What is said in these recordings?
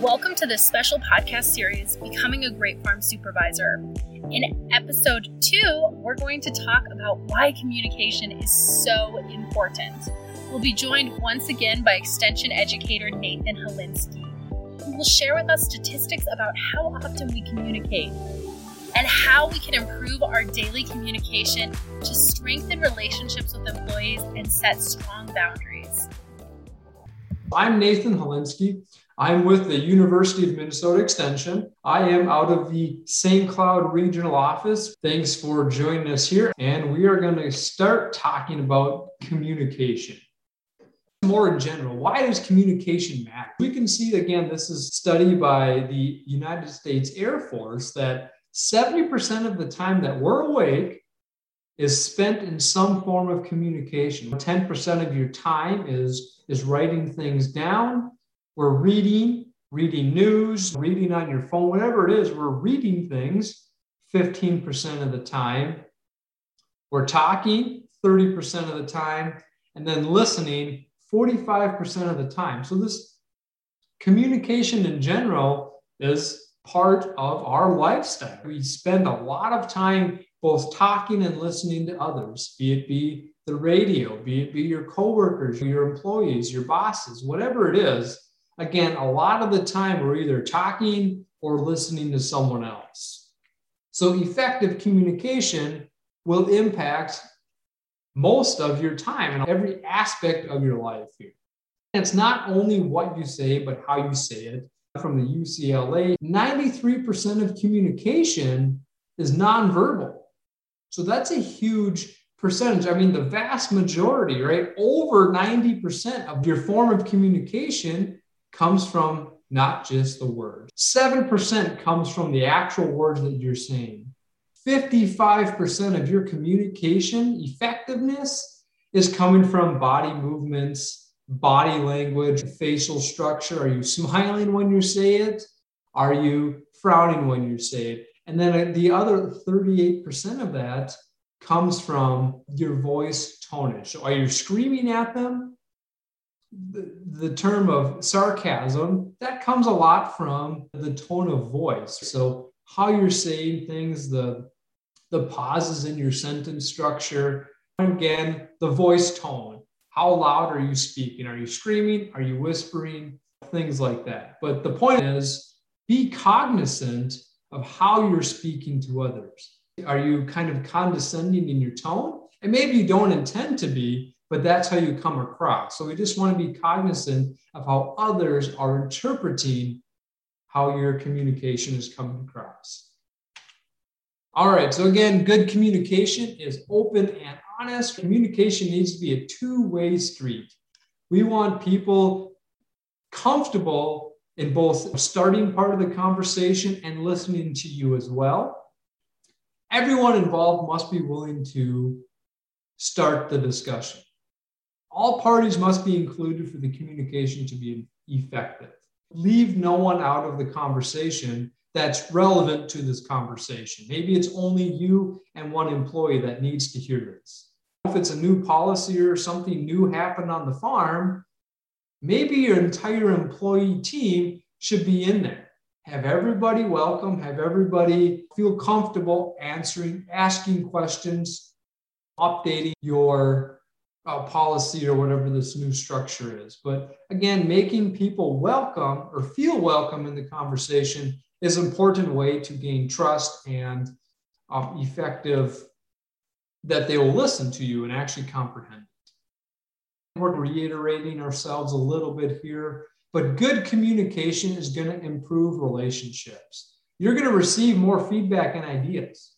Welcome to this special podcast series, Becoming a Great Farm Supervisor. In episode two, we're going to talk about why communication is so important. We'll be joined once again by Extension educator Nathan Hulinsky, who will share with us statistics about how often we communicate and how we can improve our daily communication to strengthen relationships with employees and set strong boundaries. I'm Nathan Hulinsky. I'm with the University of Minnesota Extension. I am out of the St. Cloud Regional Office. Thanks for joining us here. And we are going to start talking about communication. More in general, why does communication matter? We can see again, this is study by the United States Air Force that 70% of the time that we're awake is spent in some form of communication. 10% of your time is, is writing things down we're reading, reading news, reading on your phone, whatever it is, we're reading things 15% of the time. We're talking 30% of the time, and then listening 45% of the time. So, this communication in general is part of our lifestyle. We spend a lot of time both talking and listening to others, be it be the radio, be it be your coworkers, your employees, your bosses, whatever it is again, a lot of the time we're either talking or listening to someone else. So effective communication will impact most of your time and every aspect of your life here. It's not only what you say, but how you say it. From the UCLA, 93% of communication is nonverbal. So that's a huge percentage. I mean, the vast majority, right? Over 90% of your form of communication comes from not just the word. 7% comes from the actual words that you're saying. 55% of your communication effectiveness is coming from body movements, body language, facial structure. Are you smiling when you say it? Are you frowning when you say it? And then uh, the other 38% of that comes from your voice tonage. So are you screaming at them? The, the term of sarcasm, that comes a lot from the tone of voice. So, how you're saying things, the, the pauses in your sentence structure, again, the voice tone. How loud are you speaking? Are you screaming? Are you whispering? Things like that. But the point is be cognizant of how you're speaking to others. Are you kind of condescending in your tone? And maybe you don't intend to be, but that's how you come across. So we just want to be cognizant of how others are interpreting how your communication is coming across. All right, so again, good communication is open and honest. Communication needs to be a two way street. We want people comfortable in both starting part of the conversation and listening to you as well. Everyone involved must be willing to start the discussion. All parties must be included for the communication to be effective. Leave no one out of the conversation that's relevant to this conversation. Maybe it's only you and one employee that needs to hear this. If it's a new policy or something new happened on the farm, maybe your entire employee team should be in there. Have everybody welcome, have everybody feel comfortable answering, asking questions, updating your uh, policy or whatever this new structure is. But again, making people welcome or feel welcome in the conversation is an important way to gain trust and um, effective that they will listen to you and actually comprehend it. We're reiterating ourselves a little bit here, but good communication is going to improve relationships. You're going to receive more feedback and ideas.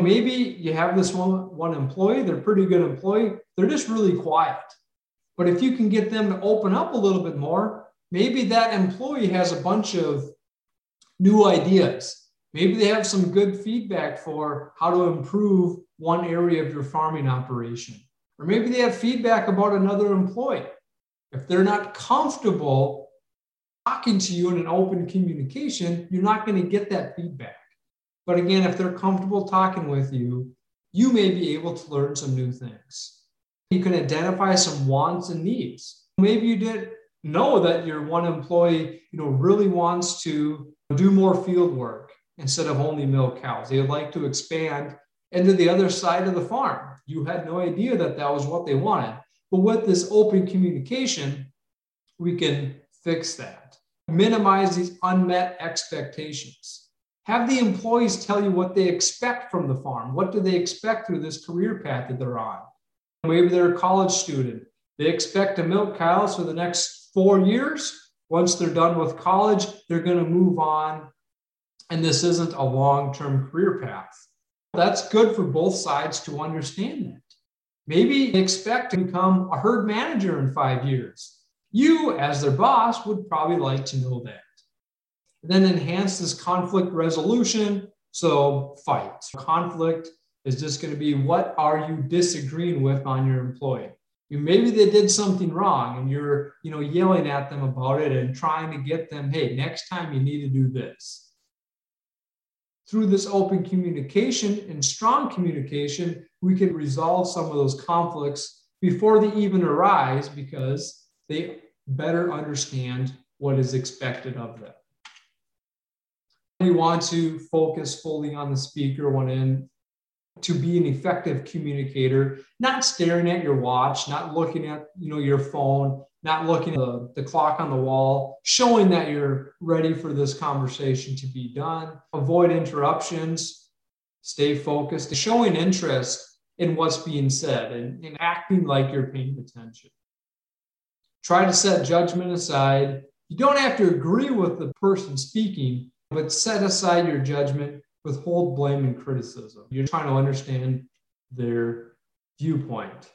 Maybe you have this one, one employee, they're a pretty good employee, they're just really quiet. But if you can get them to open up a little bit more, maybe that employee has a bunch of new ideas. Maybe they have some good feedback for how to improve one area of your farming operation. Or maybe they have feedback about another employee. If they're not comfortable talking to you in an open communication, you're not going to get that feedback. But again, if they're comfortable talking with you, you may be able to learn some new things. You can identify some wants and needs. Maybe you didn't know that your one employee, you know, really wants to do more field work instead of only milk cows. They would like to expand into the other side of the farm. You had no idea that that was what they wanted. But with this open communication, we can fix that. Minimize these unmet expectations. Have the employees tell you what they expect from the farm. What do they expect through this career path that they're on? Maybe they're a college student. They expect to milk cows for the next four years. Once they're done with college, they're going to move on. And this isn't a long term career path. That's good for both sides to understand that. Maybe expect to become a herd manager in five years. You, as their boss, would probably like to know that. then enhance this conflict resolution. So, fight. Conflict is just going to be what are you disagreeing with on your employee? maybe they did something wrong and you're you know yelling at them about it and trying to get them hey next time you need to do this through this open communication and strong communication we can resolve some of those conflicts before they even arise because they better understand what is expected of them we want to focus fully on the speaker when in to be an effective communicator, not staring at your watch, not looking at you know your phone, not looking at the, the clock on the wall, showing that you're ready for this conversation to be done. Avoid interruptions, stay focused, showing interest in what's being said and, and acting like you're paying attention. Try to set judgment aside. You don't have to agree with the person speaking, but set aside your judgment withhold blame and criticism. You're trying to understand their viewpoint.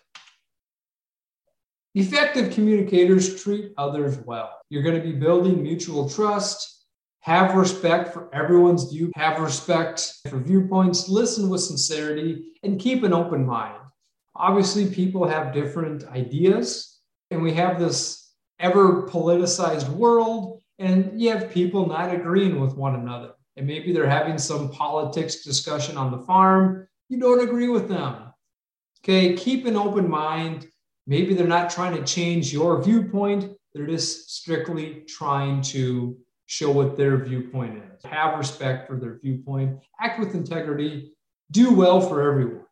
Effective communicators treat others well. You're going to be building mutual trust, have respect for everyone's view, have respect for viewpoints, listen with sincerity, and keep an open mind. Obviously, people have different ideas, and we have this ever politicized world, and you have people not agreeing with one another and maybe they're having some politics discussion on the farm, you don't agree with them. Okay, keep an open mind. Maybe they're not trying to change your viewpoint, they're just strictly trying to show what their viewpoint is. Have respect for their viewpoint, act with integrity, do well for everyone.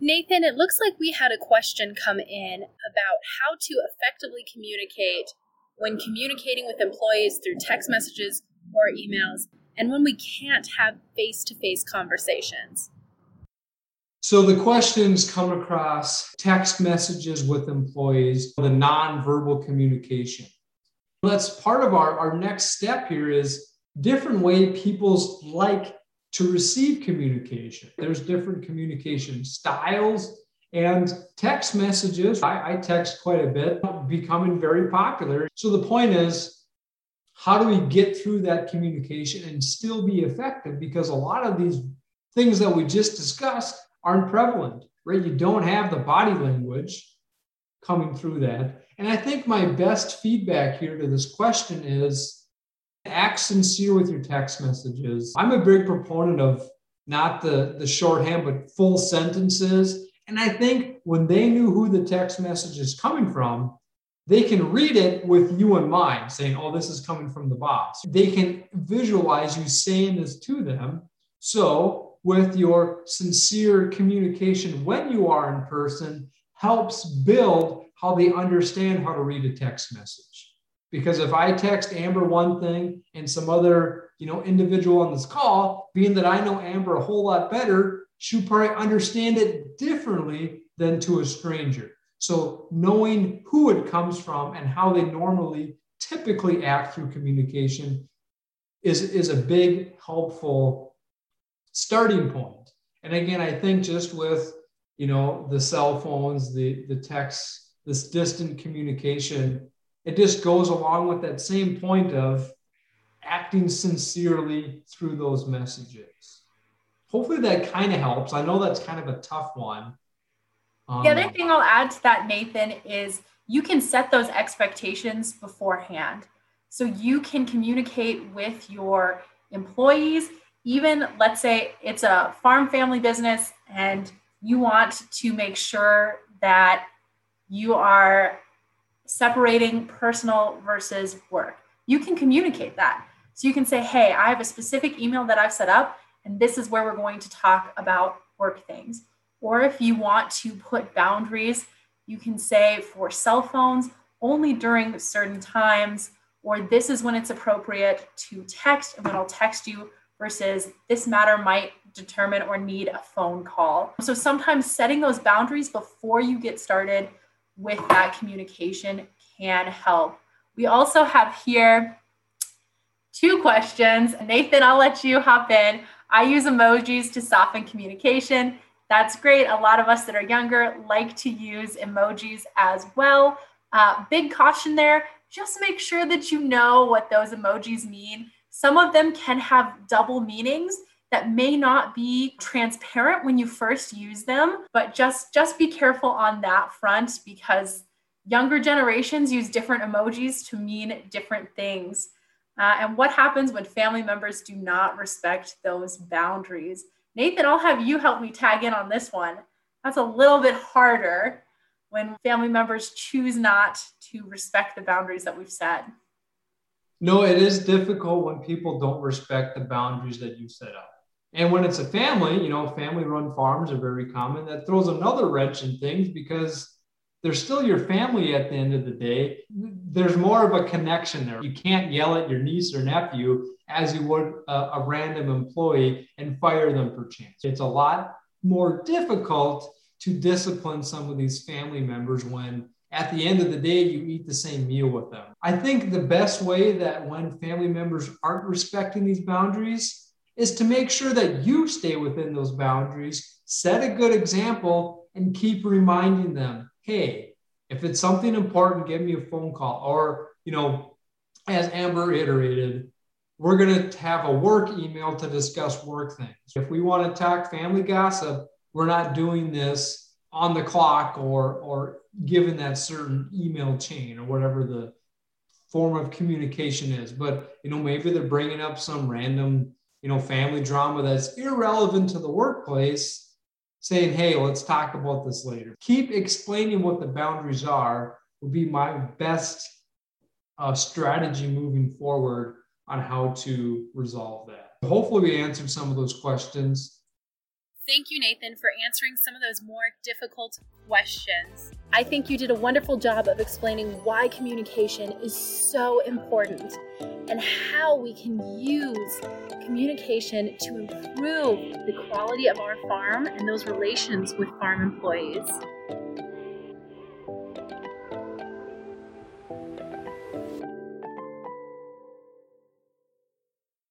Nathan, it looks like we had a question come in about how to effectively communicate when communicating with employees through text messages or emails, and when we can't have face to face conversations. So the questions come across text messages with employees, the nonverbal communication. That's part of our, our next step here is different way people's like to receive communication. There's different communication styles and text messages. I, I text quite a bit, becoming very popular. So the point is how do we get through that communication and still be effective? Because a lot of these things that we just discussed aren't prevalent, right? You don't have the body language coming through that. And I think my best feedback here to this question is act sincere with your text messages. I'm a big proponent of not the, the shorthand, but full sentences. And I think when they knew who the text message is coming from, they can read it with you in mind, saying, oh, this is coming from the boss. They can visualize you saying this to them. So, with your sincere communication when you are in person, helps build how they understand how to read a text message. Because if I text Amber one thing and some other, you know, individual on this call, being that I know Amber a whole lot better, she'll probably understand it differently than to a stranger. So knowing who it comes from and how they normally typically act through communication is, is a big helpful starting point. And again, I think just with you know the cell phones, the the texts, this distant communication, it just goes along with that same point of acting sincerely through those messages. Hopefully that kind of helps. I know that's kind of a tough one, um, the other thing I'll add to that, Nathan, is you can set those expectations beforehand. So you can communicate with your employees, even let's say it's a farm family business and you want to make sure that you are separating personal versus work. You can communicate that. So you can say, hey, I have a specific email that I've set up, and this is where we're going to talk about work things. Or if you want to put boundaries, you can say for cell phones, only during certain times, or this is when it's appropriate to text and when I'll text you versus this matter might determine or need a phone call. So sometimes setting those boundaries before you get started with that communication can help. We also have here two questions. Nathan, I'll let you hop in. I use emojis to soften communication. That's great. A lot of us that are younger like to use emojis as well. Uh, big caution there just make sure that you know what those emojis mean. Some of them can have double meanings that may not be transparent when you first use them, but just just be careful on that front because younger generations use different emojis to mean different things. Uh, and what happens when family members do not respect those boundaries? Nathan, I'll have you help me tag in on this one. That's a little bit harder when family members choose not to respect the boundaries that we've set. No, it is difficult when people don't respect the boundaries that you set up. And when it's a family, you know, family run farms are very common. That throws another wrench in things because they're still your family at the end of the day. There's more of a connection there. You can't yell at your niece or nephew as you would a, a random employee and fire them for chance. It's a lot more difficult to discipline some of these family members when at the end of the day you eat the same meal with them. I think the best way that when family members aren't respecting these boundaries is to make sure that you stay within those boundaries, set a good example, and keep reminding them hey, if it's something important, give me a phone call. Or, you know, as Amber iterated, we're going to have a work email to discuss work things. If we want to talk family gossip, we're not doing this on the clock or or given that certain email chain or whatever the form of communication is. But you know, maybe they're bringing up some random you know family drama that's irrelevant to the workplace saying, hey, let's talk about this later. Keep explaining what the boundaries are would be my best uh, strategy moving forward on how to resolve that. Hopefully, we answered some of those questions. Thank you, Nathan, for answering some of those more difficult questions. I think you did a wonderful job of explaining why communication is so important and how we can use communication to improve the quality of our farm and those relations with farm employees.